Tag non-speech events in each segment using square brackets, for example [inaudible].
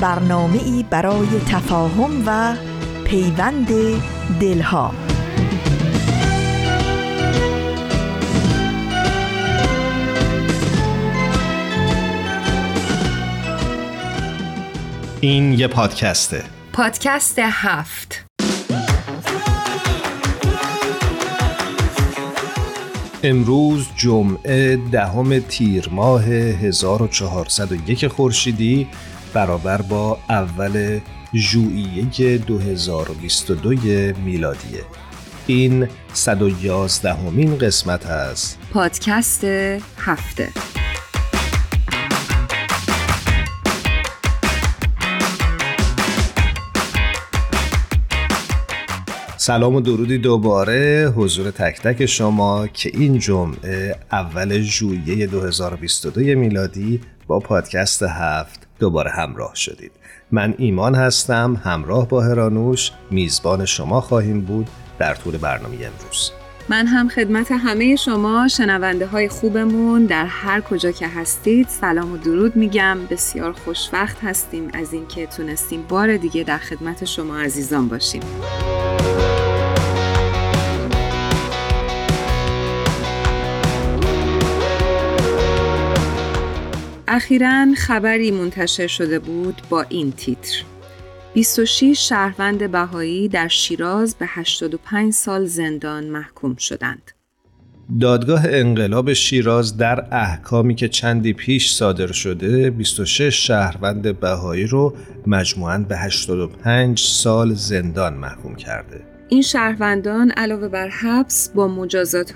برنامه ای برای تفاهم و پیوند دلها. این یه پادکسته. پادکست هفت. امروز جمعه دهم تیر ماه 1401 خورشیدی برابر با اول ژوئیه 2022 میلادیه. این 111 همین قسمت از پادکست هفته. سلام و درودی دوباره حضور تک تک شما که این جمعه اول ژوئیه 2022 میلادی با پادکست هفت دوباره همراه شدید. من ایمان هستم همراه با هرانوش میزبان شما خواهیم بود در طول برنامه امروز. من هم خدمت همه شما شنونده های خوبمون در هر کجا که هستید. سلام و درود میگم. بسیار خوشوقت هستیم از اینکه تونستیم بار دیگه در خدمت شما عزیزان باشیم. اخیرا خبری منتشر شده بود با این تیتر 26 شهروند بهایی در شیراز به 85 سال زندان محکوم شدند. دادگاه انقلاب شیراز در احکامی که چندی پیش صادر شده 26 شهروند بهایی رو مجموعاً به 85 سال زندان محکوم کرده. این شهروندان علاوه بر حبس با مجازات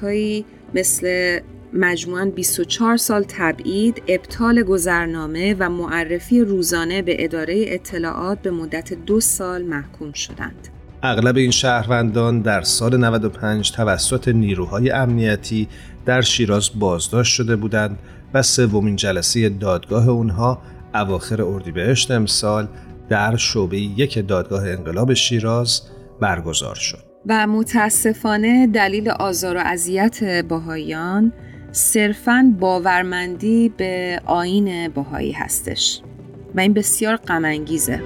مثل مجموعاً 24 سال تبعید، ابطال گذرنامه و معرفی روزانه به اداره اطلاعات به مدت دو سال محکوم شدند. اغلب این شهروندان در سال 95 توسط نیروهای امنیتی در شیراز بازداشت شده بودند و سومین جلسه دادگاه اونها اواخر اردیبهشت امسال در شعبه یک دادگاه انقلاب شیراز برگزار شد. و متاسفانه دلیل آزار و اذیت باهایان صرفاً باورمندی به آین باهایی هستش و این بسیار غمانگیزه.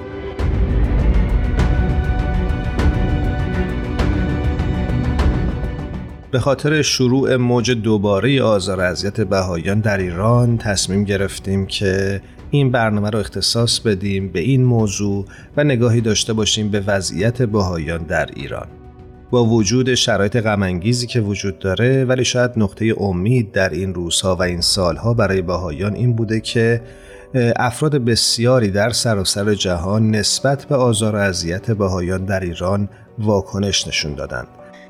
به خاطر شروع موج دوباره آزار اذیت بهایان در ایران تصمیم گرفتیم که این برنامه رو اختصاص بدیم به این موضوع و نگاهی داشته باشیم به وضعیت بهایان در ایران. با وجود شرایط غمانگیزی که وجود داره ولی شاید نقطه امید در این روزها و این سالها برای بهایان این بوده که افراد بسیاری در سراسر جهان نسبت به آزار و اذیت بهایان در ایران واکنش نشون دادند.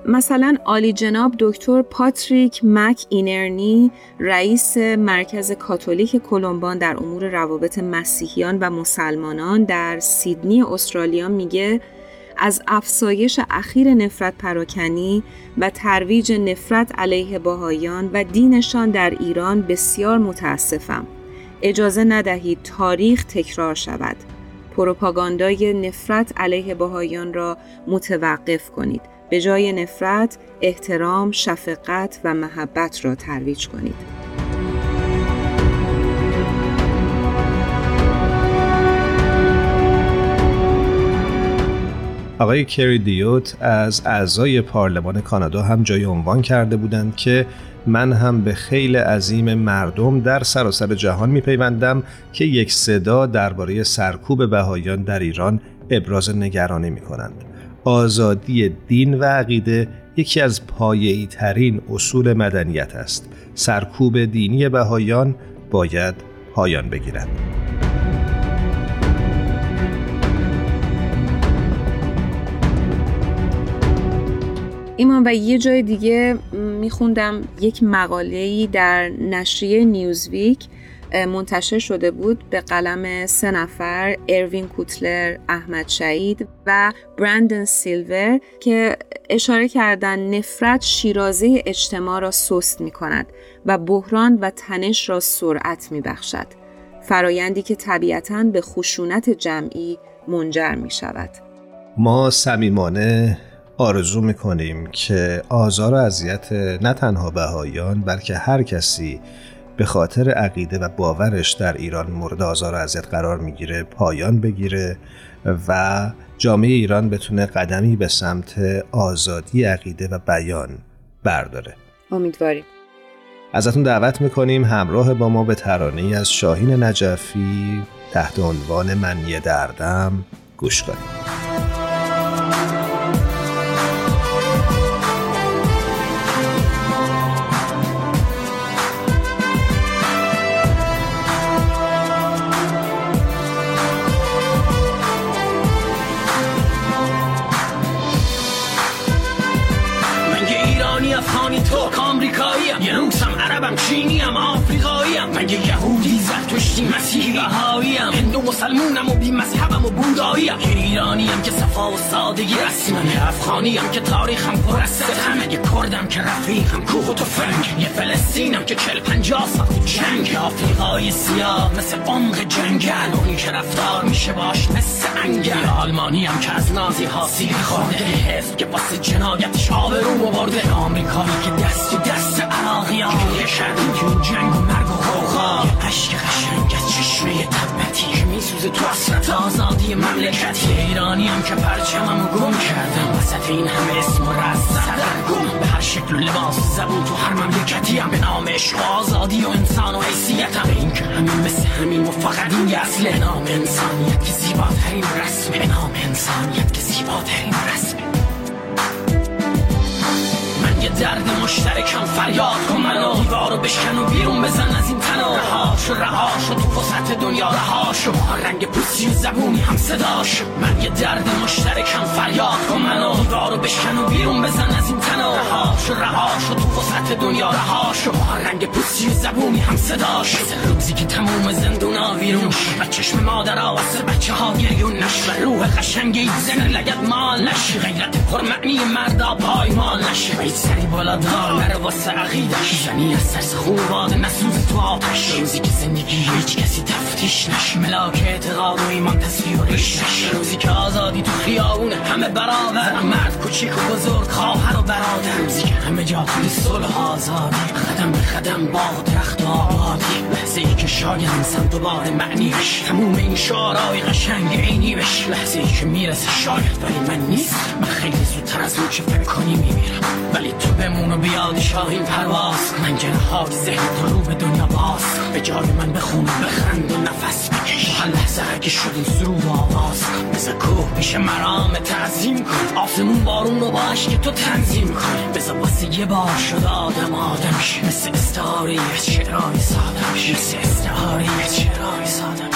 مثلا عالی جناب دکتر پاتریک مک اینرنی رئیس مرکز کاتولیک کلمبان در امور روابط مسیحیان و مسلمانان در سیدنی استرالیا میگه از افسایش اخیر نفرت پراکنی و ترویج نفرت علیه باهایان و دینشان در ایران بسیار متاسفم. اجازه ندهید تاریخ تکرار شود. پروپاگاندای نفرت علیه باهایان را متوقف کنید. به جای نفرت، احترام، شفقت و محبت را ترویج کنید. آقای کری دیوت از اعضای پارلمان کانادا هم جای عنوان کرده بودند که من هم به خیلی عظیم مردم در سراسر جهان میپیوندم که یک صدا درباره سرکوب بهایان در ایران ابراز نگرانی می کنند. آزادی دین و عقیده یکی از پایه‌ای ترین اصول مدنیت است. سرکوب دینی بهایان باید پایان بگیرد. ایمان و یه جای دیگه میخوندم یک مقاله‌ای در نشریه نیوزویک منتشر شده بود به قلم سه نفر اروین کوتلر، احمد شهید و برندن سیلور که اشاره کردن نفرت شیرازه اجتماع را سست می کند و بحران و تنش را سرعت می بخشد. فرایندی که طبیعتا به خشونت جمعی منجر می شود. ما صمیمانه آرزو می‌کنیم که آزار و اذیت نه تنها بهایان بلکه هر کسی به خاطر عقیده و باورش در ایران مورد آزار و اذیت قرار می‌گیره پایان بگیره و جامعه ایران بتونه قدمی به سمت آزادی عقیده و بیان برداره. امیدواریم. ازتون دعوت می‌کنیم همراه با ما به ترانه از شاهین نجفی تحت عنوان من یه دردم گوش کنیم مسیحی بهایی هم هندو مسلمونم و بی مذهبم و بودایی هم یه ایرانی هم که صفا و سادگی رسمم یه افغانی هم که تاریخم پر از ستم یه کردم که رفیقم کوه و تفنگ. یه فلسطینم که چل پنجاه سال جنگ. آفریقای سیاه مثل عمق جنگل. اونی که رفتار میشه باش مثل انگل. یه آلمانی هم که از نازی ها سیر خورده. حزب که واسه جنایتش آبرو برده. آمریکایی که دست دست عراقی کردیم تو جنگ و غوغا عشق قشنگ از چشمه تبتی که میسوزه تو اصرت آزادی مملکتی ایرانی هم که پرچمم گم کردم. وسط این همه اسم و رز گم. به هر شکل و لباس زبون تو هر مملکتی هم به نام عشق و آزادی و انسان و حیثیتم این که همین مثل همین و فقط این اصل نام انسانیت. که زیباترین رسمه نام انسانیت. که زیباترین رسمه یه درد مشترکم فریاد کن منو. دیوارو بشکن و بیرون بزن از این تنها رهاش و رهاش و تو وسط دنیا رهاش و رنگ پوستی و زبونی هم صداش من یه درد مشترکم فریاد کن منو. دیوارو بشکن و بیرون بزن از این تنها رهاش و رهاش و تو وسط دنیا رهاش و رنگ پوستی و زبونی هم صداش روزی که تموم زندونا ویرون و چشم مادر واسه بچه ها گریون نش و روح قشنگی زن لگت مال نش غیرت پرمعنی مردا پایمال نش سری بالا دار نره واسه عقیدش زنی از سرس خوب باده نسوز تو آتش روزی که زندگی هیچ کسی تفتیش نش ملاک اعتقاد و ایمان تصویر ریش روزی که آزادی تو خیابون همه برابر مرد کوچیک و بزرگ خواهر و برادر روزی که همه جا توی صلح آزادی قدم به قدم با درخت و آبادی لحظه ای که شاید انسان دوباره معنیش تموم این شعرهای قشنگ عینی بش لحظه ای که می‌رسه شاید ولی من نیست من خیلی زودتر از اون چه فکر کنی میمیرم ولی تو بمون و بیاد شاهین پرواز. من جنه ذهن تو رو به دنیا باز. به جای من بخون بخند و نفس بکش. هر لحظه اگه شدیم سرو و آواز. بزا کوه پیش مرام تعظیم کن. آسمون بارون رو باش که تو تنظیم کن. بزا واسه یه بار شد آدم آدم مثل استعاری از شعرهای سادم مثل استعاری از شعرهای سادم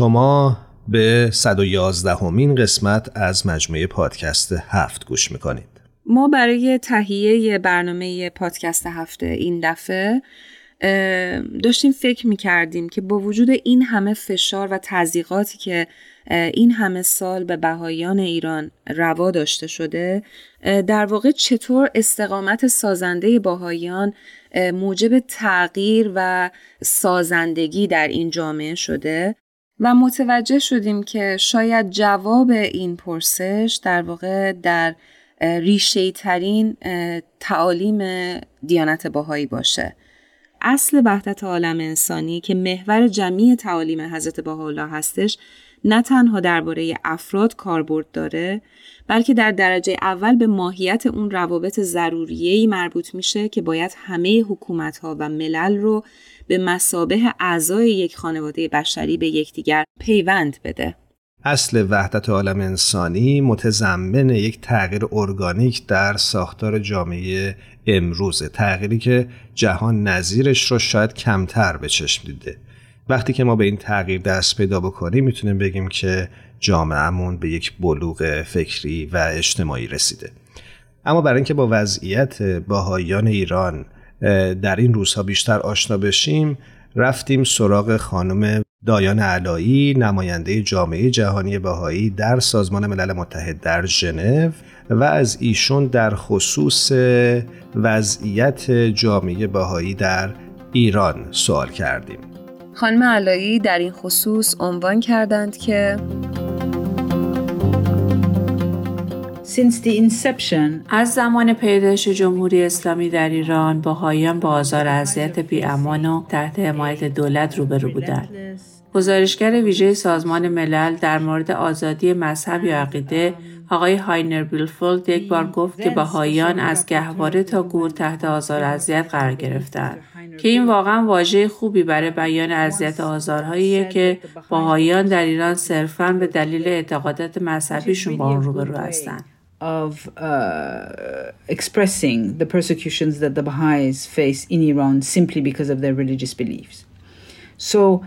شما به 111 همین قسمت از مجموعه پادکست هفت گوش می‌کنید. ما برای تهیه برنامه پادکست هفته این دفعه داشتیم فکر می‌کردیم که با وجود این همه فشار و تضییقاتی که این همه سال به بهاییان ایران روا داشته شده در واقع چطور استقامت سازنده باهایان موجب تغییر و سازندگی در این جامعه شده. و متوجه شدیم که شاید جواب این پرسش در واقع در ریشه ترین تعالیم دیانت باهایی باشه. اصل وحدت عالم انسانی که محور جمعی تعالیم حضرت بهاءالله هستش نه تنها درباره افراد کاربرد داره بلکه در درجه اول به ماهیت اون روابط ضروریه‌ای مربوط میشه که باید همه حکومت‌ها و ملل رو به مسابه اعضای یک خانواده بشری به یکدیگر پیوند بده. اصل وحدت عالم انسانی متضمن یک تغییر ارگانیک در ساختار جامعه امروزه تغییری که جهان نظیرش رو شاید کمتر به چشم دیده وقتی که ما به این تغییر دست پیدا بکنیم می‌تونیم بگیم که جامعهمون به یک بلوغ فکری و اجتماعی رسیده اما برای اینکه با وضعیت باهایان ایران در این روزها بیشتر آشنا بشیم رفتیم سراغ خانم دایان علایی نماینده جامعه جهانی بهایی در سازمان ملل متحد در ژنو و از ایشون در خصوص وضعیت جامعه بهایی در ایران سوال کردیم. خانم علایی در این خصوص عنوان کردند که از زمان پیدایش جمهوری اسلامی در ایران باهایان با آزار اذیت بیامان و تحت حمایت دولت روبرو بودند. گزارشگر ویژه سازمان ملل در مورد آزادی مذهب یا عقیده آقای هاینر بیلفولد یک بار گفت که بهاییان از گهواره تا گور تحت آزار اذیت قرار گرفتند. که این واقعا واژه خوبی برای بیان اذیت آزارهایی که باهایان در ایران صرفا به دلیل اعتقادات مذهبیشون با آن روبرو هستند. Of uh, expressing the persecutions that the Baha'is face in Iran simply because of their religious beliefs. So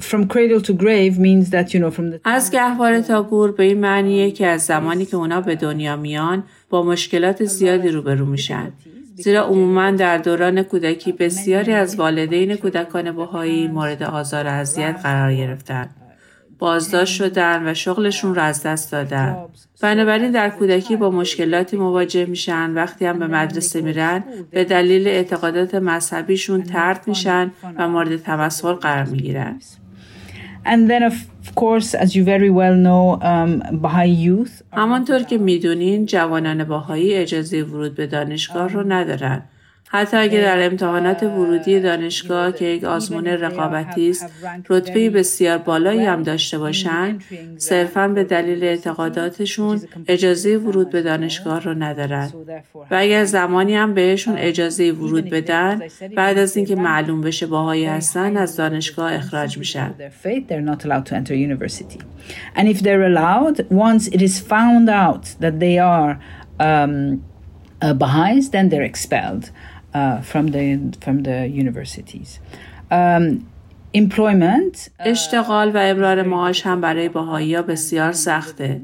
from cradle to grave means that you know from the از گهواره تا گور به این معنیه که از زمانی که اونا به دنیا میان با مشکلات زیادی روبرو میشن زیرا عموما در دوران کودکی بسیاری از والدین کودکان بهایی مورد آزار و اذیت قرار گرفتند بازداشت شدن و شغلشون را از دست دادن. بنابراین در کودکی با مشکلاتی مواجه میشن. وقتی هم به مدرسه میرن به دلیل اعتقادات مذهبیشون ترد میشن و مورد تمسخر قرار می‌گیرن. And then of course as you very well know um, youth همانطور که می‌دونین جوانان باهایی اجازه ورود به دانشگاه رو ندارن. حتی اگر در امتحانات ورودی دانشگاه که یک آزمون رقابتی است رتبه بسیار بالایی هم داشته باشند صرفا به دلیل اعتقاداتشون اجازه ورود به دانشگاه رو ندارند و اگر زمانی هم بهشون اجازه ورود بدن بعد از اینکه معلوم بشه باهایی هستن از دانشگاه اخراج میشن um, uh, Baha'is, then they're expelled. Uh, from the from the universities. Um, employment uh, اشتغال و ابرار معاش هم برای بهایی بسیار سخته.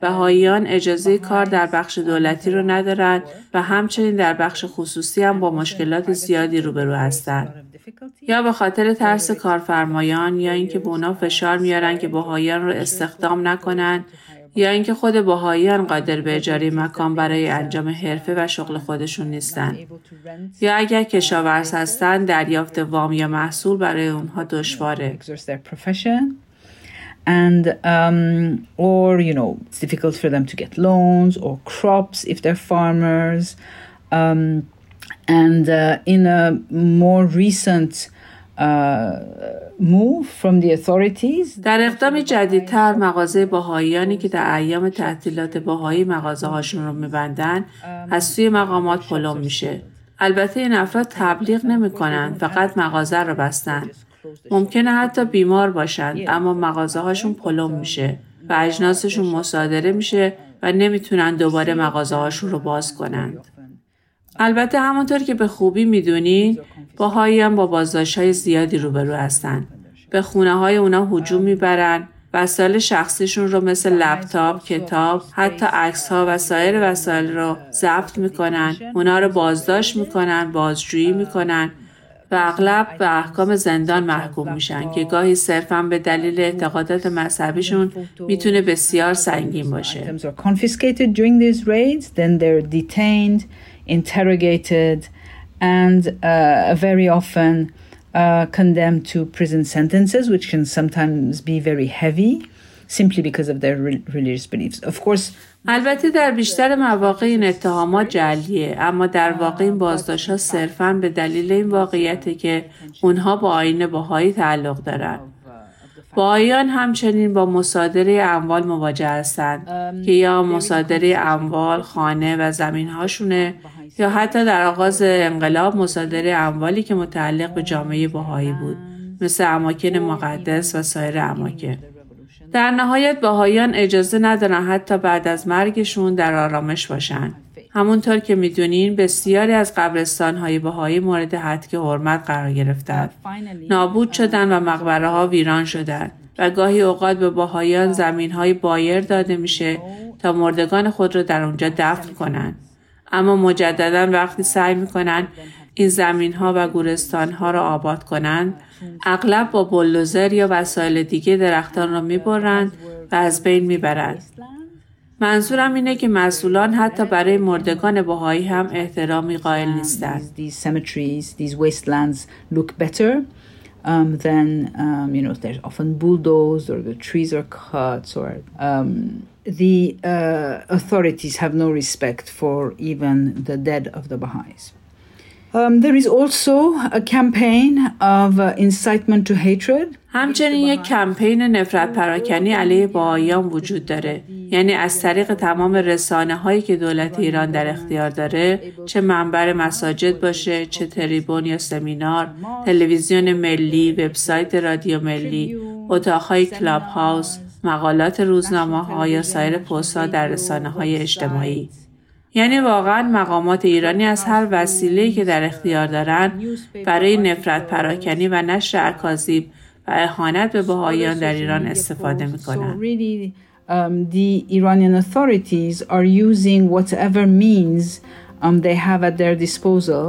بهاییان اجازه کار در بخش دولتی رو ندارند و همچنین در بخش خصوصی هم با مشکلات زیادی روبرو هستند. یا به خاطر ترس کارفرمایان یا اینکه به اونا فشار میارن که بهاییان رو استخدام نکنند یا اینکه خود باهاییان قادر به اجاره مکان برای انجام حرفه و شغل خودشون نیستن. یا اگر کشاورز هستن دریافت وام یا محصول برای اونها دشواره. And um, or you know it's difficult for them to get loans or crops if they're farmers. Um, and uh, in a more recent در اقدام جدیدتر مغازه باهاییانی که در ایام تعطیلات باهایی مغازه هاشون رو میبندن از سوی مقامات پلم میشه. البته این افراد تبلیغ نمی‌کنن فقط مغازه رو بستن. ممکنه حتی بیمار باشند اما مغازه هاشون پلم میشه و اجناسشون مصادره میشه و نمی‌تونن دوباره مغازه هاشون رو باز کنند. البته همونطور که به خوبی می‌دونین باهایی هم با بازداشت های زیادی روبرو هستن. به خونه های اونا هجوم می‌برن وسایل شخصیشون رو مثل لپتاپ، کتاب، حتی عکس ها و سایر وسایل رو ضبط می‌کنن، اونا رو بازداشت می‌کنن، بازجویی می‌کنن و اغلب به احکام زندان محکوم میشن که گاهی صرفا به دلیل اعتقادات مذهبیشون می‌تونه بسیار سنگین باشه. interrogated, and uh, very often uh, condemned to prison sentences, which can sometimes be very heavy simply because of their religious beliefs. Of course, البته در بیشتر مواقع این اتهامات جلیه اما در واقع این بازداشت ها صرفا به دلیل این واقعیته که اونها با آین باهایی تعلق دارند. بایان همچنین با مصادره اموال مواجه هستند که یا مصادره اموال خانه و زمین هاشونه یا حتی در آغاز انقلاب مصادره اموالی که متعلق به جامعه بهایی بود مثل اماکن مقدس و سایر اماکن. در نهایت باهایان اجازه ندارن حتی بعد از مرگشون در آرامش باشن. همونطور که می‌دونین بسیاری از قبرستان های بهایی مورد حد حرمت قرار گرفتند. نابود شدن و مقبره ها ویران شدند و گاهی اوقات به باهایان زمین های بایر داده میشه تا مردگان خود را در اونجا دفن کنند. اما مجددا وقتی سعی می‌کنن این زمین ها و گورستان ها را آباد کنند اغلب با بلوزر یا وسایل دیگه درختان را می‌برند و از بین می‌برند منظورم اینه که مسئولان حتی برای مردگان بهایی هم احترامی قائل نیستند. These cemeteries, these wastelands look better um, than, um, you know, there's often bulldozed or the trees are cut or um, the uh, authorities have no respect for even the dead of the Baha'is. There is also a campaign of incitement to hatred. همچنین یک کمپین نفرت پراکنی علیه بایان وجود داره یعنی از طریق تمام رسانه هایی که دولت ایران در اختیار داره چه منبر مساجد باشه چه تریبون یا سمینار تلویزیون ملی وبسایت رادیو ملی اتاقهای کلاب هاوس مقالات روزنامه ها یا سایر پست در رسانه های اجتماعی یعنی واقعا مقامات ایرانی از هر وسیله که در اختیار دارند برای نفرت پراکنی و نشر اکاذیب و اهانت به بهاییان در ایران استفاده می‌کنند. Um, the Iranian authorities are using whatever means um, they have at their disposal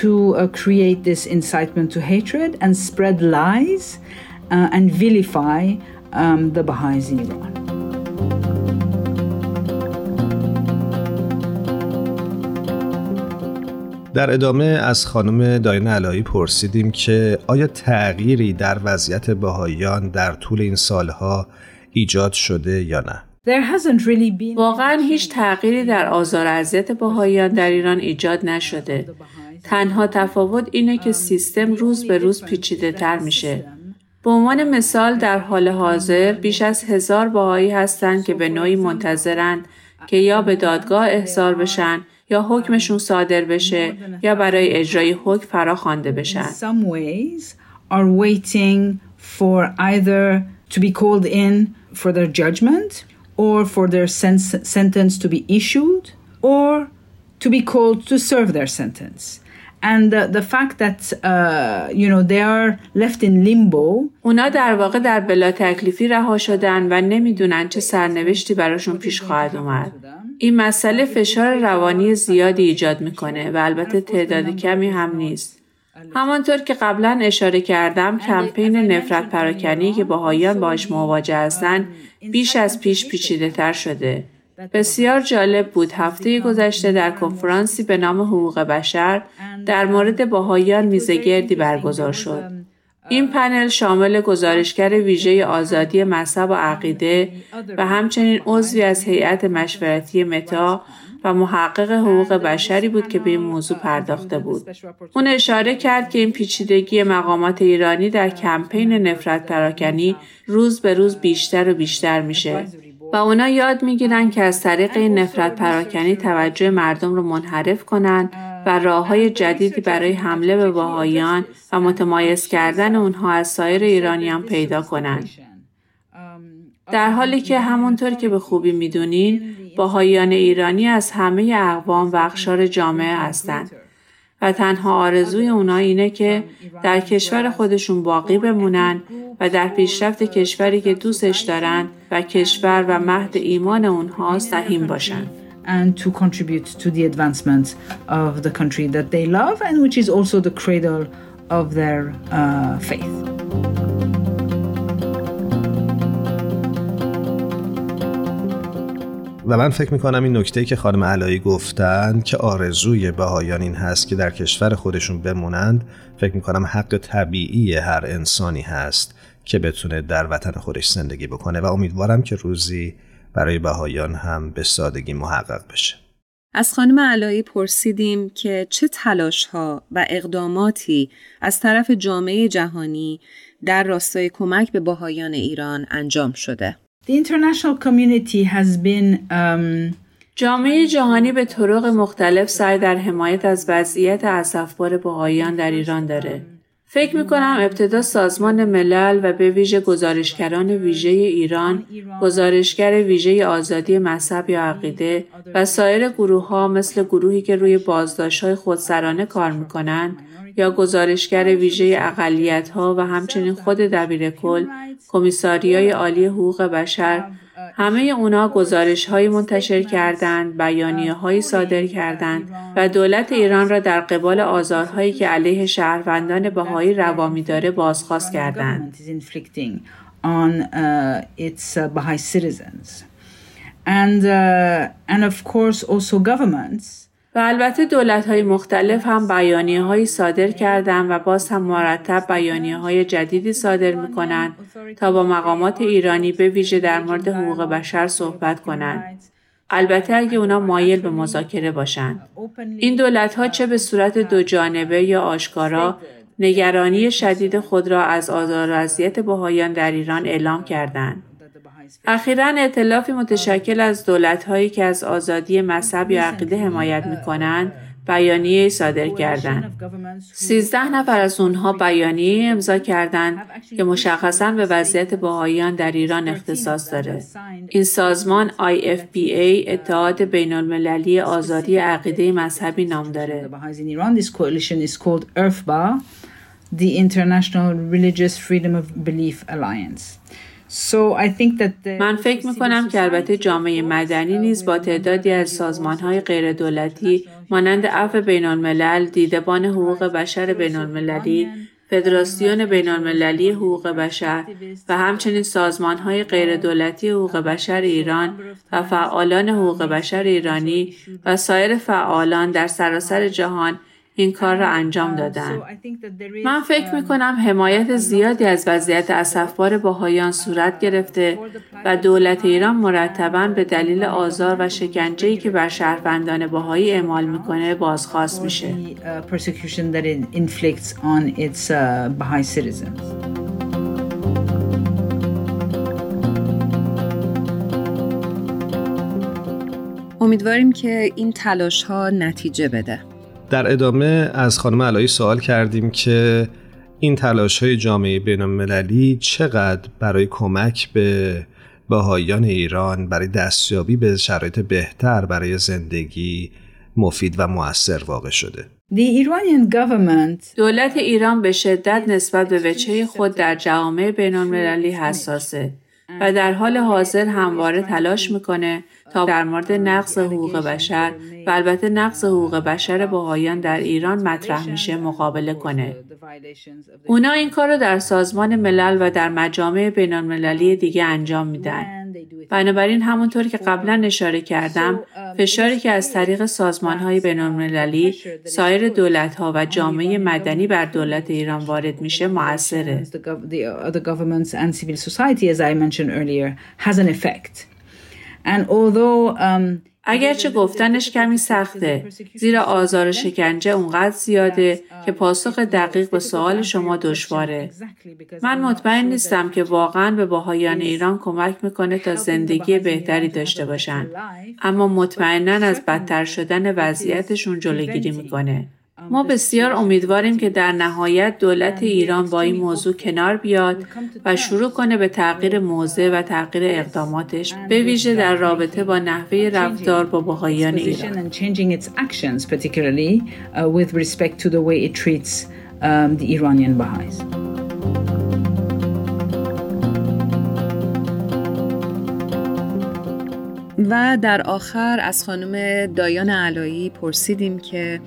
to uh, create this incitement to hatred and spread lies uh, and vilify um, the Baha'is in Iran. در ادامه از خانم داین علایی پرسیدیم که آیا تغییری در وضعیت بهاییان در طول این سالها ایجاد شده یا نه؟ واقعا هیچ تغییری در آزار اذیت بهاییان در ایران ایجاد نشده. تنها تفاوت اینه که سیستم روز به روز پیچیده تر میشه. به عنوان مثال در حال حاضر بیش از هزار باهایی هستند که به نوعی منتظرند که یا به دادگاه احضار بشن یا حکمشون صادر بشه یا برای اجرای حکم فرا خوانده بشن. Some ways are waiting for either to be called in for their judgment or for their sen- sentence to be issued or to be called to serve their sentence. And the, the fact that uh, you know they are left in limbo اونا در واقع در بلا تکلیفی رها شدن و نمی‌دونن چه سرنوشتی براشون پیش خواهد اومد. این مسئله فشار روانی زیادی ایجاد می‌کنه و البته تعداد کمی هم نیست. همانطور که قبلا اشاره کردم کمپین نفرت پراکنی که باهایان باش مواجه هستند بیش از پیش پیچیده تر شده. بسیار جالب بود هفته گذشته در کنفرانسی به نام حقوق بشر در مورد باهایان میزگردی برگزار شد. این پنل شامل گزارشگر ویژه آزادی مذهب و عقیده و همچنین عضوی از هیئت مشورتی متا و محقق حقوق بشری بود که به این موضوع پرداخته بود. اون اشاره کرد که این پیچیدگی مقامات ایرانی در کمپین نفرت پراکنی روز به روز بیشتر و بیشتر میشه و اونا یاد می‌گیرن که از طریق این نفرت پراکنی توجه مردم رو منحرف کنن و راه های جدیدی برای حمله به باهایان و متمایز کردن اونها از سایر ایرانیان پیدا کنند. در حالی که همونطور که به خوبی می‌دونین باهایان ایرانی از همه اقوام و اقشار جامعه هستند و تنها آرزوی اونا اینه که در کشور خودشون باقی بمونن و در پیشرفت کشوری که دوستش دارن و کشور و مهد ایمان اونها سهیم باشن. and to contribute to the advancement of the country that they love and which is also the cradle of their uh, faith. و من فکر می‌کنم این نکته که خانم علایی گفتن که آرزوی بهایان این هست که در کشور خودشون بمونند فکر می‌کنم حق طبیعی هر انسانی هست که بتونه در وطن خودش زندگی بکنه و امیدوارم که روزی برای بهایان هم به سادگی محقق بشه. از خانم علایی پرسیدیم که چه تلاش ها و اقداماتی از طرف جامعه جهانی در راستای کمک به باهایان ایران انجام شده. The international community has been um, جامعه جهانی به طرق مختلف سعی در حمایت از وضعیت اسفبار بهاییان در ایران داره. فکر می کنم ابتدا سازمان ملل و به ویژه گزارشگران ویژه ایران، گزارشگر ویژه آزادی مذهب یا عقیده و سایر گروه ها مثل گروهی که روی بازداشت های خودسرانه کار می کنند یا گزارشگر ویژه اقلیت ها و همچنین خود دبیر کل، کمیساریای عالی حقوق بشر همه اونا گزارش های منتشر کردند، بیانیه های صادر کردند و دولت ایران را در قبال آزارهایی که علیه شهروندان بهایی روامی داره بازخواست کردند. And, uh, and of course also governments و البته دولت های مختلف هم بیانیه های صادر کردن و باز هم مرتب بیانیه های جدیدی صادر می کنند تا با مقامات ایرانی به ویژه در مورد حقوق بشر صحبت کنند. البته اگه اونا مایل به مذاکره باشند. این دولت ها چه به صورت دو جانبه یا آشکارا نگرانی شدید خود را از آزار و اذیت بهایان در ایران اعلام کردند. اخیرا اعتلافی متشکل از دولتهایی که از آزادی مذهب یا عقیده حمایت می کنند بیانیه صادر کردند. سیزده نفر از اونها بیانیه امضا کردند که مشخصا به وضعیت بهاییان در ایران اختصاص داره. این سازمان IFPA اتحاد بین المللی آزادی عقیده مذهبی نام داره. The International Religious Freedom of Belief Alliance. من فکر می کنم که البته جامعه مدنی نیز با تعدادی از سازمان های غیر دولتی مانند عفو بین الملل، دیدبان حقوق بشر بین المللی، فدراسیون بین المللی حقوق بشر و همچنین سازمان های غیر دولتی حقوق بشر ایران و فعالان حقوق بشر ایرانی و سایر فعالان در سراسر جهان این کار را انجام دادن. من فکر می کنم حمایت زیادی از وضعیت اصفبار باهایان صورت گرفته و دولت ایران مرتبا به دلیل آزار و شکنجه‌ای که بر شهروندان باهایی اعمال می‌کنه بازخواست میشه. امیدواریم که این تلاش ها نتیجه بده. در ادامه از خانم علایی سوال کردیم که این تلاش های جامعه بین المللی چقدر برای کمک به بهاییان ایران برای دستیابی به شرایط بهتر برای زندگی مفید و مؤثر واقع شده؟ دولت ایران به شدت نسبت به وچه خود در جامعه بین المللی حساسه. و در حال حاضر همواره تلاش می‌کنه تا در مورد نقض حقوق بشر و البته نقض حقوق بشر بهایان در ایران مطرح میشه مقابله کنه. اونا این کار رو در سازمان ملل و در مجامع بینالمللی دیگه انجام میدن. بنابراین همونطور که قبلا اشاره کردم فشاری که از طریق سازمان های بینالمللی سایر دولت ها و جامعه مدنی بر دولت ایران وارد میشه موثره. اگرچه گفتنش کمی سخته زیرا آزار و شکنجه اونقدر زیاده که پاسخ دقیق به سوال شما دشواره. من مطمئن نیستم که واقعا به باهایان ایران کمک می‌کنه تا زندگی بهتری داشته باشن اما مطمئنا از بدتر شدن وضعیتشون جلوگیری می‌کنه. ما بسیار امیدواریم که در نهایت دولت ایران با این موضوع کنار بیاد و شروع کنه به تغییر موضع و تغییر اقداماتش به ویژه در رابطه با نحوه رفتار با بهاییان ایران. و در آخر از خانم دایان علایی پرسیدیم که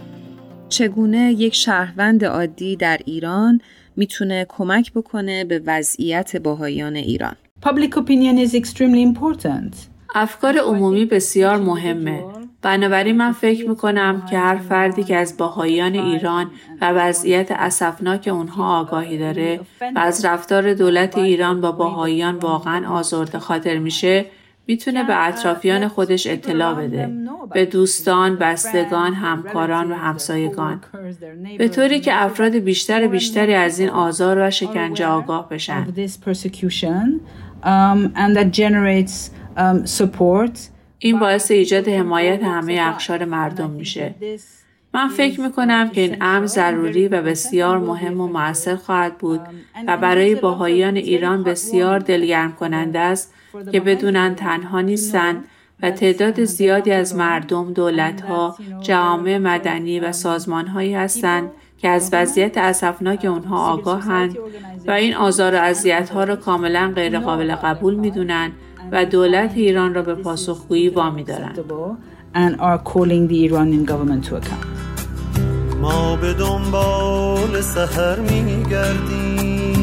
چگونه یک شهروند عادی در ایران می‌تونه کمک بکنه به وضعیت باهایان ایران Public opinion is extremely important. افکار عمومی بسیار مهمه. بنابراین من فکر می‌کنم که هر فردی که از باهایان ایران و وضعیت اسفناک اونها آگاهی داره و از رفتار دولت ایران با باهایان واقعا آزرده خاطر میشه می‌تونه به اطرافیان خودش اطلاع بده به دوستان، بستگان، همکاران و همسایگان. به طوری که افراد بیشتر بیشتری از این آزار و شکنجه آگاه بشن. این باعث ایجاد حمایت همه اخشار مردم میشه. من فکر می کنم که این امر ضروری و بسیار مهم و موثر خواهد بود و برای باهایان ایران بسیار دلگرم کننده است که بدونن تنها نیستند و تعداد زیادی از مردم، دولتها، جامعه مدنی و سازمانهایی هستند که از وضعیت اسفناک اونها آگاهند و این آزار و اذیتها را کاملا غیرقابل قبول می‌دونن و دولت ایران را به پاسخگویی وامی دارند. ما به دنبال سحر میگردیم.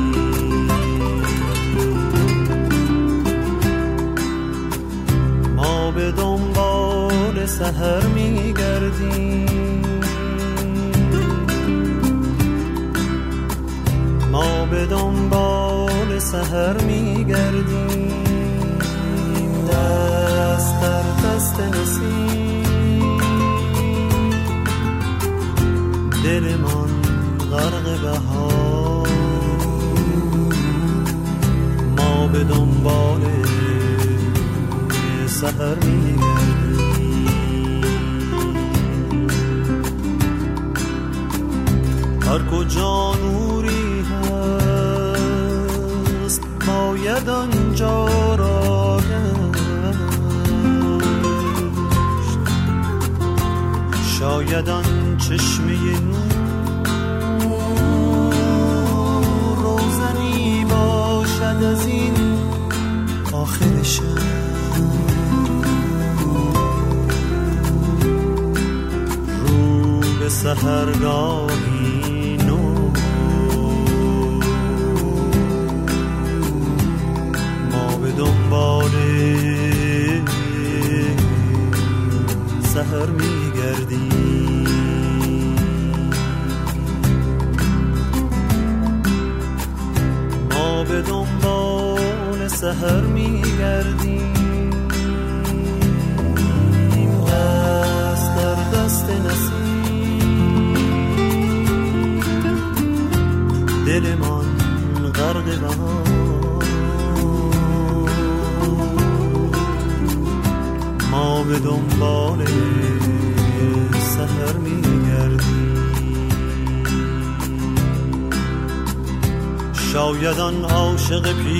دنبال سهر میگردیم. ما به دنبال سهر میگردیم. دست در دست نسیم. دل من غرق بهار. ما به دنبال سهر میگردیم هر کجا نوری هست باید آنجا را شاید آن چشمه نور روزنی باشد از این آخر شب. به عاشق پیر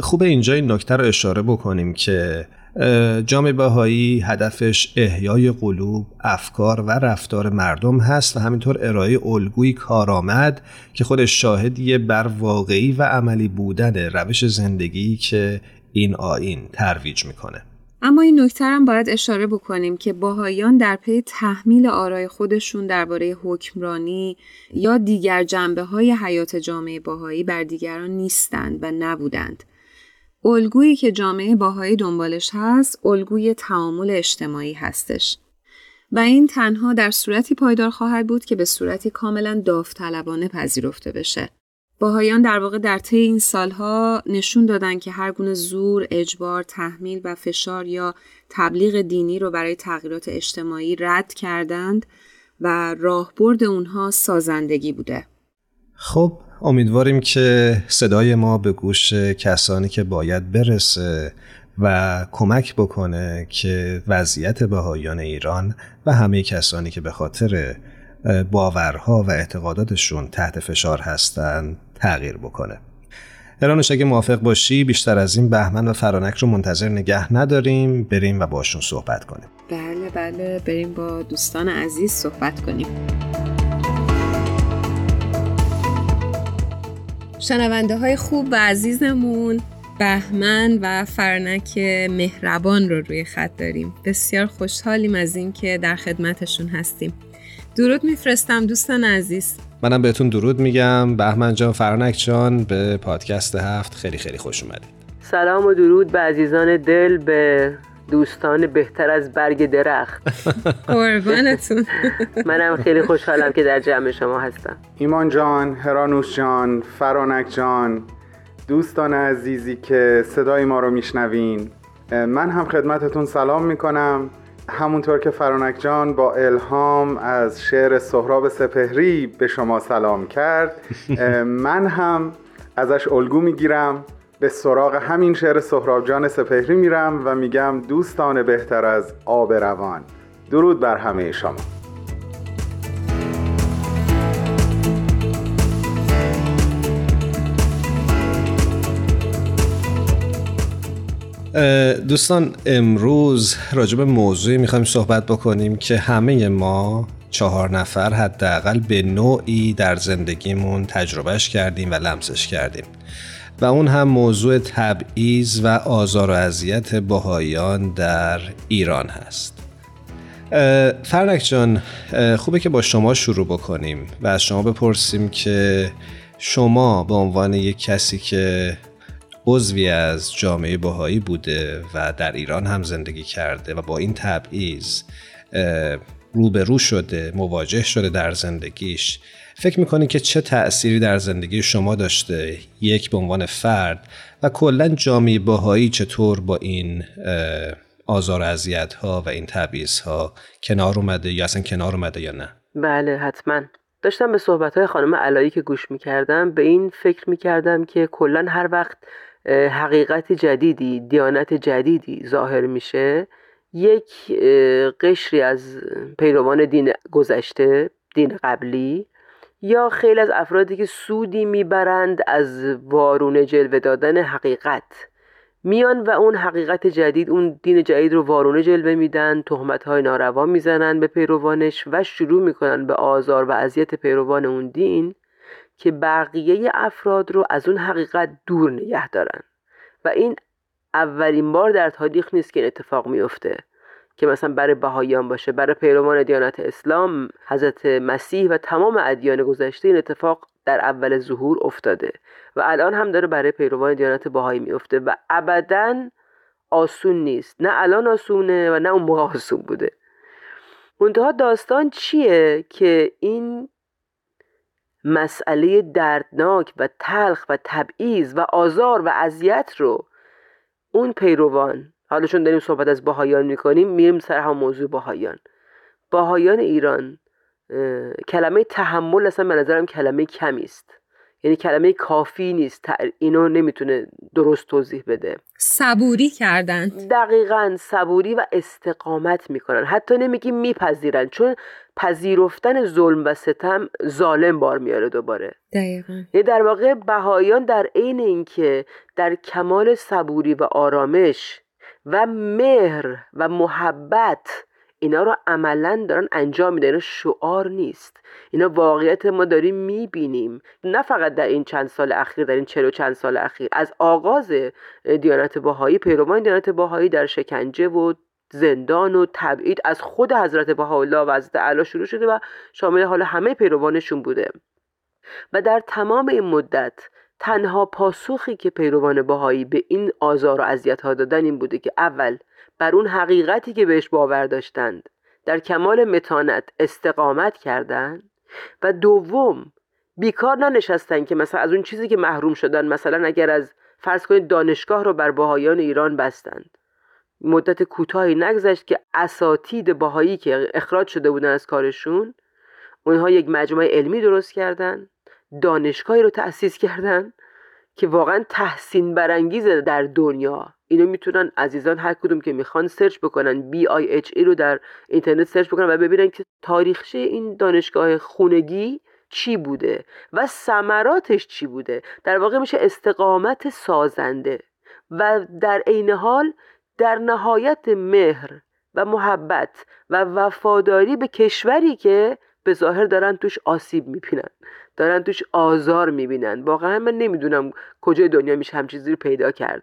خوب اینجا این نکته رو اشاره بکنیم که جامعه بهایی هدفش احیای قلوب، افکار و رفتار مردم هست و همینطور ارائه الگوی کارآمد که خودش شاهدیه بر واقعی و عملی بودن روش زندگی که این آین ترویج می‌کنه. اما این نکته هم باید اشاره بکنیم که باهایان در پی تحمیل آرای خودشون درباره حکمرانی یا دیگر جنبه های حیات جامعه باهایی بر دیگران نیستند و نبودند. الگویی که جامعه باهایی دنبالش هست، الگوی تعامل اجتماعی هستش. و این تنها در صورتی پایدار خواهد بود که به صورتی کاملا داوطلبانه پذیرفته بشه. باهایان در واقع در طی این سالها نشون دادن که هر گونه زور، اجبار، تحمیل و فشار یا تبلیغ دینی رو برای تغییرات اجتماعی رد کردند و راهبرد اونها سازندگی بوده. خب امیدواریم که صدای ما به گوش کسانی که باید برسه و کمک بکنه که وضعیت بهایان ایران و همه کسانی که به خاطر باورها و اعتقاداتشون تحت فشار هستند تغییر بکنه. هرانوش اگه موافق باشی بیشتر از این بهمن و فرانک رو منتظر نگه نداریم. بریم و باشون صحبت کنیم. بله بله. بریم با دوستان عزیز صحبت کنیم. شنونده های خوب و عزیزمون بهمن و فرنک مهربان رو روی خط داریم. بسیار خوشحالیم از اینکه در خدمتشون هستیم. درود میفرستم دوستان عزیز. منم بهتون درود میگم. بهمن جان فرانک جان به پادکست هفت خیلی خیلی خوش اومدید. سلام و درود به عزیزان دل به دوستان بهتر از برگ درخت. [laughs] قربانتون. [laughs] منم خیلی خوشحالم که در جمع شما هستم. ایمان جان، هرانوش جان، فرانک جان دوستان عزیزی که صدای ما رو میشنوین. من هم خدمتتون سلام می‌کنم. همونطور که فرانک جان با الهام از شعر سهراب سپهری به شما سلام کرد من هم ازش الگو می‌گیرم به سراغ همین شعر سهراب جان سپهری میرم و میگم دوستان بهتر از آب روان. درود بر همه شما. دوستان امروز راجب موضوعی می‌خوایم صحبت بکنیم که همه ما چهار نفر حداقل به نوعی در زندگیمون تجربهش کردیم و لمسش کردیم. و اون هم موضوع تبعیض و آزار و اذیت باهایان در ایران هست. فرنک جان خوبه که با شما شروع بکنیم و از شما بپرسیم که شما به عنوان یک کسی که عضوی از جامعه باهایی بوده و در ایران هم زندگی کرده و با این تبعیض روبرو شده مواجه شده در زندگیش. فکر می‌کنی که چه تأثیری در زندگی شما داشته؟ یک به عنوان فرد و کلا جامعه باهایی چطور با این آزار اذیت ها و این تبعیض ها کنار اومده یا اصلا کنار اومده یا نه؟ بله حتما. داشتم به صحبت های خانم علایی که گوش می‌کردم به این فکر می‌کردم که کلا هر وقت حقیقت جدیدی دیانت جدیدی ظاهر میشه. یک قشری از پیروان دین گذشته دین قبلی یا خیلی از افرادی که سودی می‌برند از وارونه جلوه دادن حقیقت. میان و اون حقیقت جدید اون دین جدید رو وارونه جلوه میدن تهمت های ناروا می‌زنن به پیروانش و شروع می‌کنن به آزار و اذیت پیروان اون دین. که بقیه افراد رو از اون حقیقت دور نگه دارن. و این اولین بار در تاریخ نیست که این اتفاق میفته. که مثلا برای بهاییان باشه برای پیروان دیانت اسلام حضرت مسیح و تمام ادیان گذشته این اتفاق در اول ظهور افتاده. و الان هم داره برای پیروان دیانت بهایی میفته و ابدا آسون نیست. نه الان آسونه و نه اون موقع آسون بوده. منتها داستان چیه که این مسئله دردناک و تلخ و تبعیض و آزار و اذیت رو. اون پیروان حالا چون داریم صحبت از باهایان می‌کنیم میریم سر هم موضوع باهایان باهایان ایران کلمه تحمل اصلا به نظرم کلمه کمی است. یعنی کلمه کافی نیست اینو نمی‌تونه درست توضیح بده. صبوری کردن. دقیقا صبوری و استقامت می‌کنن. حتی نمیگیم میپذیرن چون پذیرفتن ظلم و ستم ظالم بار میاره دوباره. دقیقا. یعنی در واقع بهایان در عین اینکه در کمال صبوری و آرامش و مهر و محبت اینا رو عملا دارن انجام میدن اینا شعار نیست. اینا واقعیت ما داریم می‌بینیم. نه فقط در این چند سال اخیر در این چلو چند سال اخیر. از آغاز دیانت باهایی پیروان دیانت باهایی در شکنجه و زندان و تبعید از خود حضرت بهاءالله و حضرت اعلی شروع شده و شامل حال همه پیروانشون بوده. و در تمام این مدت تنها پاسخی که پیروان باهایی به این آزار و اذیت ها دادن این بوده که اول بر اون حقیقتی که بهش باور داشتند در کمال متانت استقامت کردند و دوم بیکار ننشستن که مثلا از اون چیزی که محروم شدن مثلا اگر از فرض کنید دانشگاه رو بر باهایان ایران بستند. مدت کوتاهی نگذشت که اساتید باهایی که اخراج شده بودن از کارشون اونها یک مجموعه علمی درست کردن دانشگاهی رو تأسیس کردن که واقعا تحسین برانگیزه در دنیا اینو می‌تونن عزیزان هر کدوم که می‌خوان سرچ بکنن BIHE رو در اینترنت سرچ بکنن و ببینن که تاریخچه این دانشگاه خونگی چی بوده و ثمراتش چی بوده. در واقع میشه استقامت سازنده و در عین حال در نهایت مهر و محبت و وفاداری به کشوری که به ظاهر دارن توش آسیب می‌بینن دارن توش آزار می‌بینن. واقعا من نمی‌دونم کجای دنیا میشه هم چیزی رو پیدا کرد.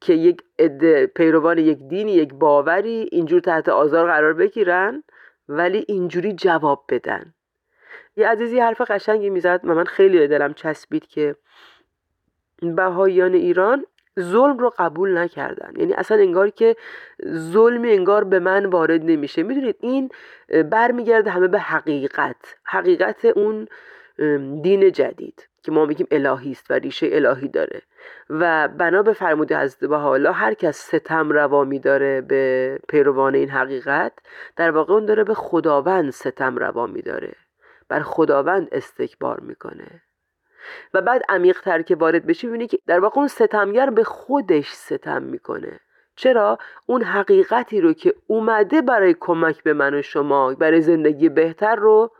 که یک عده پیروان یک دینی یک باوری اینجور تحت آزار قرار بگیرن ولی اینجوری جواب بدن. یه عزیزی حرف قشنگی می‌زد و من خیلی دلم چسبید که بهاییان ایران ظلم رو قبول نکردن. یعنی اصلا انگار که ظلم انگار به من وارد نمیشه. می‌دونید این برمیگرده همه به حقیقت. حقیقت اون دین جدید. که ما میگیم الهی است و ریشه الهی داره. و بنا به فرموده حضرت حالا هر کس ستم روا میداره به پیروان این حقیقت در واقع اون داره به خداوند ستم روا میداره. بر خداوند استکبار می‌کنه. و بعد عمیق تر که وارد بشی ببینی که در واقع اون ستمگر به خودش ستم می‌کنه. چرا؟ اون حقیقتی رو که اومده برای کمک به من و شما برای زندگی بهتر رو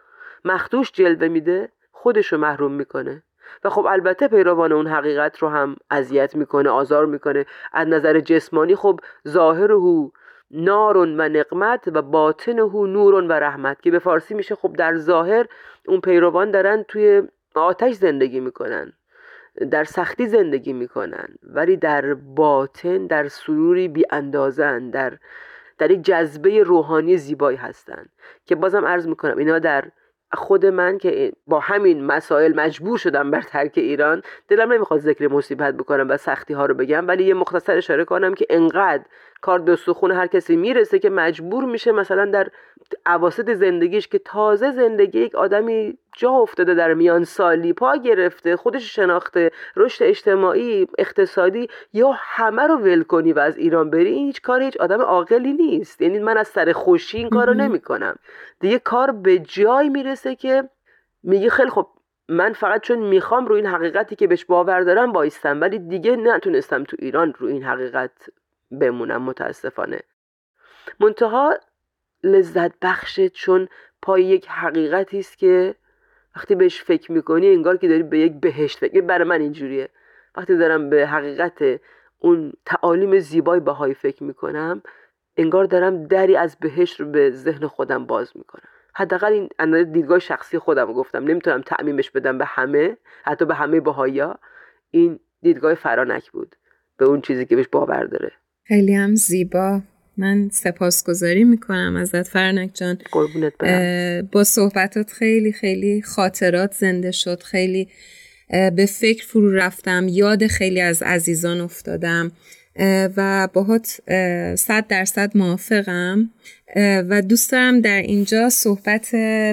مختوش جلوه میده خودش رو محروم می‌کنه. و خب البته پیروان اون حقیقت رو هم اذیت می‌کنه آزار می‌کنه. از نظر جسمانی خب ظاهر هو نارون و نقمت و باطن هو نورون و رحمت که به فارسی میشه خب در ظاهر اون پیروان دارن توی آتش زندگی می‌کنن در سختی زندگی می‌کنن ولی در باطن در سروری بی اندازن در در یک جذبه روحانی زیبایی هستند که بازم عرض می‌کنم اینا در خود من که با همین مسائل مجبور شدم بر ترک ایران دلم نمی‌خواد ذکر مصیبت بکنم و سختی ها رو بگم ولی یه مختصر اشاره کنم که انقدر کار به سخون هر کسی می‌رسه که مجبور میشه مثلا در عواسط زندگیش که تازه زندگی یک آدمی جا افتاده در میان سالی پا گرفته خودش شناخته رشد اجتماعی اقتصادی یا همه رو ول کنی و از ایران بری این هیچ کار هیچ آدم عاقلی نیست. یعنی من از سر خوشی این کارو نمی‌کنم دیگه کار به جای می‌رسه که میگه خیلی خب من فقط چون می‌خوام رو این حقیقتی که بهش باور دارم بایستم ولی دیگه نتونستم تو ایران رو این حقیقت بمونم متاسفانه. منتها لذت بخشه چون پای یک حقیقتی است که وقتی بهش فکر می‌کنی انگار که داری به یک بهشت فکر برای من اینجوریه. وقتی دارم به حقیقت اون تعالیم زیبای بهایی فکر می‌کنم انگار دارم دری از بهشت رو به ذهن خودم باز می‌کنم. حداقل این اندازه دیدگاه شخصی خودم گفتم. نمی‌تونم تعمیمش بدم به همه حتی به همه بهایا. این دیدگاه فرانک بود. به اون چیزی که بهش باور داره. خیلی هم زیبا. من سپاسگزاری می‌کنم ازت فرنک جان. با صحبتات خیلی خیلی خاطرات زنده شد. خیلی به فکر فرو رفتم. یاد خیلی از عزیزان افتادم. و باهات صد درصد موافقم. و دوست دارم در اینجا صحبت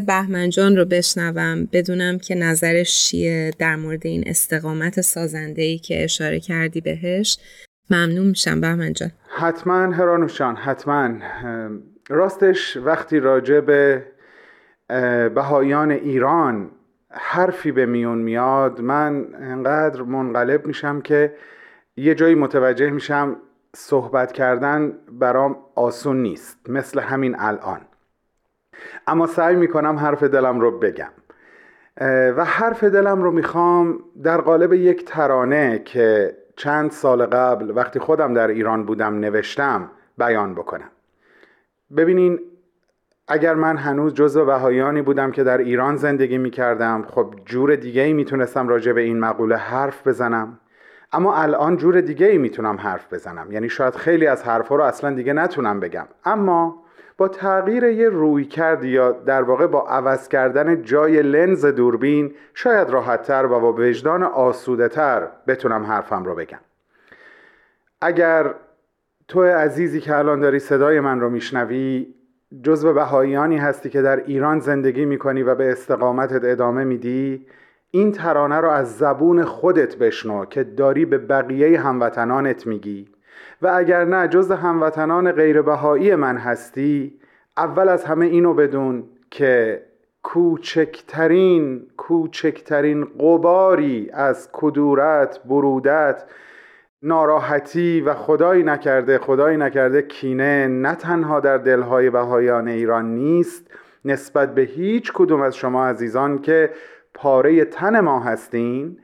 بهمنجان رو بشنوم. بدونم که نظرش چیه در مورد این استقامت سازنده ای که اشاره کردی بهش. ممنون میشم بهمن جان. حتما هرانوشان حتما. راستش وقتی راجع به بهایان ایران حرفی به میون میاد من انقدر منقلب میشم که یه جایی متوجه میشم صحبت کردن برام آسون نیست مثل همین الان. اما سعی می‌کنم حرف دلم رو بگم. و حرف دلم رو می‌خوام در قالب یک ترانه که چند سال قبل وقتی خودم در ایران بودم نوشتم بیان بکنم. ببینین اگر من هنوز جزو بهایانی بودم که در ایران زندگی می کردم خب جور دیگه ای می‌تونستم راجع به این مقوله حرف بزنم. اما الان جور دیگه ای می‌تونم حرف بزنم. یعنی شاید خیلی از حرفها رو اصلا دیگه نتونم بگم. اما با تغییر یه روی کرد یا در واقع با عوض کردن جای لنز دوربین شاید راحتتر و با وجدان آسوده تر بتونم حرفم رو بگم. اگر تو عزیزی که الان داری صدای من رو میشنوی جزو بهاییانی هستی که در ایران زندگی می‌کنی و به استقامتت ادامه میدی این ترانه رو از زبون خودت بشنو که داری به بقیه هموطنانت میگی. و اگر نه جز هموطنان غیر بهایی من هستی اول از همه اینو بدون که کوچکترین کوچکترین قباری از کدورت برودت ناراحتی و خدایی نکرده خدایی نکرده کینه نه تنها در دلهای بهایان ایران نیست نسبت به هیچ کدوم از شما عزیزان که پاره تن ما هستین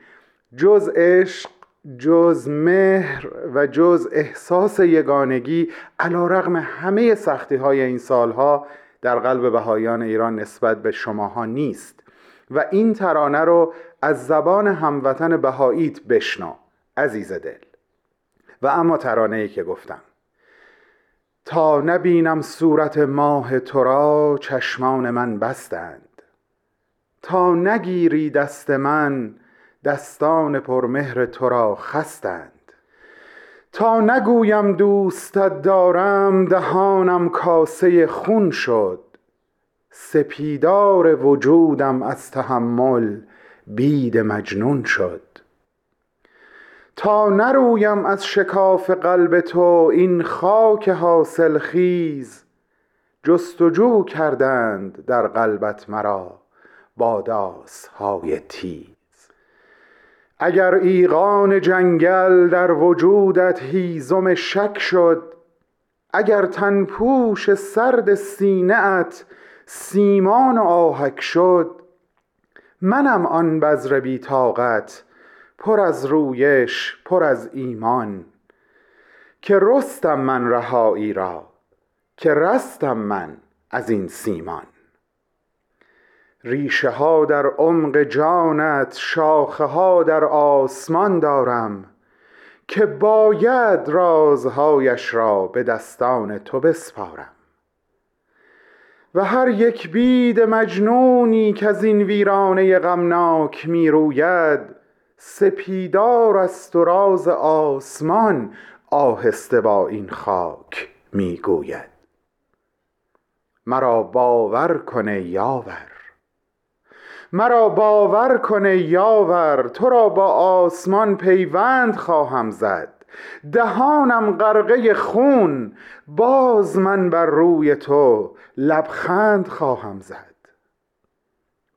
جز عشق جز مهر و جز احساس یگانگی علا رغم همه سختی های این سالها در قلب بهایان ایران نسبت به شماها نیست. و این ترانه رو از زبان هموطن بهاییت بشنا عزیز دل. و اما ترانه ای که گفتم. تا نبینم صورت ماه تو را چشمان من بستند. تا نگیری دست من دستان پرمهر تو را خستند. تا نگویم دوستت دارم دهانم کاسه خون شد. سپیدار وجودم از تحمل بید مجنون شد. تا نرویم از شکاف قلب تو این خاک حاصل خیز جستجو کردند در قلبت مرا با های تیز. اگر ایقان جنگل در وجودت هیزم شک شد اگر تنپوش سرد سینه ات سیمان و آهک شد منم آن بذر بی طاقت پر از رویش پر از ایمان. که رستم من رهایی را که رستم من از این سیمان. ریشه ها در عمق جانت شاخه ها در آسمان دارم که باید رازهایش را به دستان تو بسپارم. و هر یک بید مجنونی که از این ویرانه غمناک می روید سپیدار است و راز آسمان آهسته با این خاک می گوید مرا باور کنه یاور. مرا باور کنه یاور تو را با آسمان پیوند خواهم زد. دهانم غرقه خون باز من بر روی تو لبخند خواهم زد.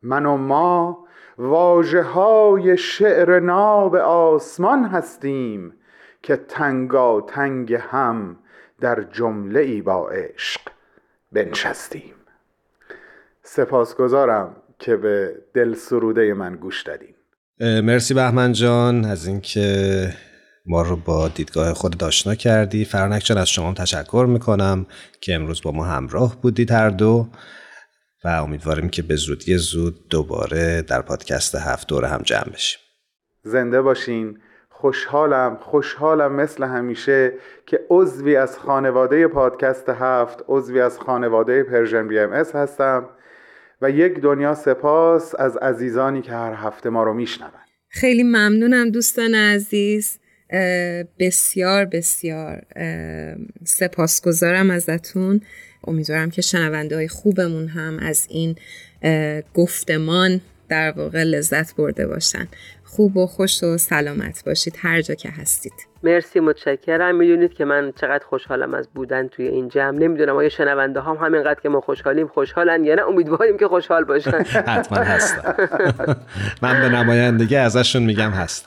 من و ما واجه های شعر ناب آسمان هستیم که تنگا تنگ هم در جمله ای با عشق بنشستیم. سپاسگزارم. که به دل سروده من گوش دادین. مرسی بهمن جان از اینکه ما رو با دیدگاه خود آشنا کردی. فرانک جان از شما تشکر می‌کنم که امروز با ما همراه بودید هر دو و امیدواریم که به زودی زود دوباره در پادکست هفت دور هم جمع بشیم. زنده باشین. خوشحالم خوشحالم مثل همیشه که عضوی از خانواده پادکست هفت عضوی از خانواده Persian BM هستم. و یک دنیا سپاس از عزیزانی که هر هفته ما رو میشنون. خیلی ممنونم دوستان عزیز. بسیار بسیار سپاسگزارم ازتون. امیدوارم که شنونده های خوبمون هم از این گفتمان در واقع لذت برده باشن. خوب و خوش و سلامت باشید هر جا که هستید. مرسی متشکرم. می‌دونید که من چقدر خوشحالم از بودن توی این جمع. نمی‌دونم آیا شنونده هم همینقدر که ما خوشحالیم خوشحالن یا نه. امیدواریم که خوشحال باشن. [laughs] حتما هستم من به نمایندگی ازشون میگم هست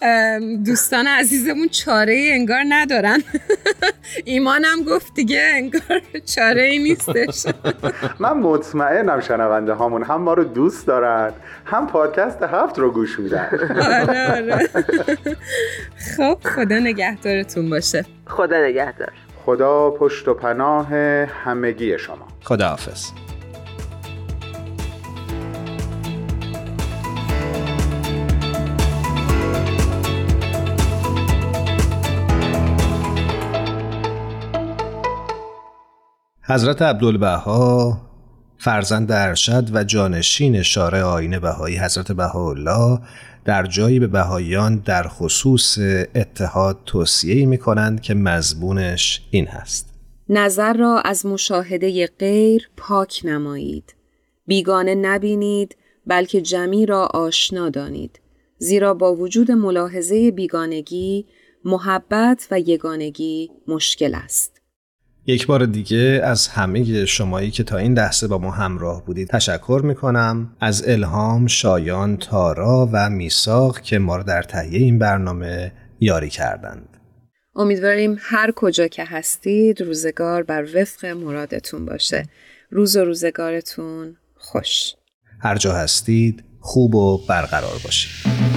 دوستان عزیزمون چاره ای انگار ندارن. [laughs] ایمانم گفت دیگه انگار چاره ای نیستش. [laughs] من مطمئنم شنونده هامون هم ما رو دوست دارن. هم پادکست هفت رو گوش میدن. آره آره. خب خدا نگهدار. نگهدارتون باشه. خدا نگهدار. خدا پشت و پناه همگی شما. خدا حافظ. حضرت عبدالبها فرزند ارشد و جانشین شارع آین بهایی حضرت بهاءالله در جایی به بهاییان در خصوص اتحاد توصیه می کنند که مضمونش این هست. نظر را از مشاهده غیر پاک نمایید. بیگانه نبینید بلکه جمعی را آشنا دانید. زیرا با وجود ملاحظه بیگانگی محبت و یگانگی مشکل است. یک بار دیگه از همه شمایی که تا این لحظه با ما همراه بودید تشکر می‌کنم از الهام، شایان، تارا و میساق که ما رو در تهیه این برنامه یاری کردند. امیدواریم هر کجا که هستید روزگار بر وفق مرادتون باشه. روز و روزگارتون خوش. هر جا هستید خوب و برقرار باشید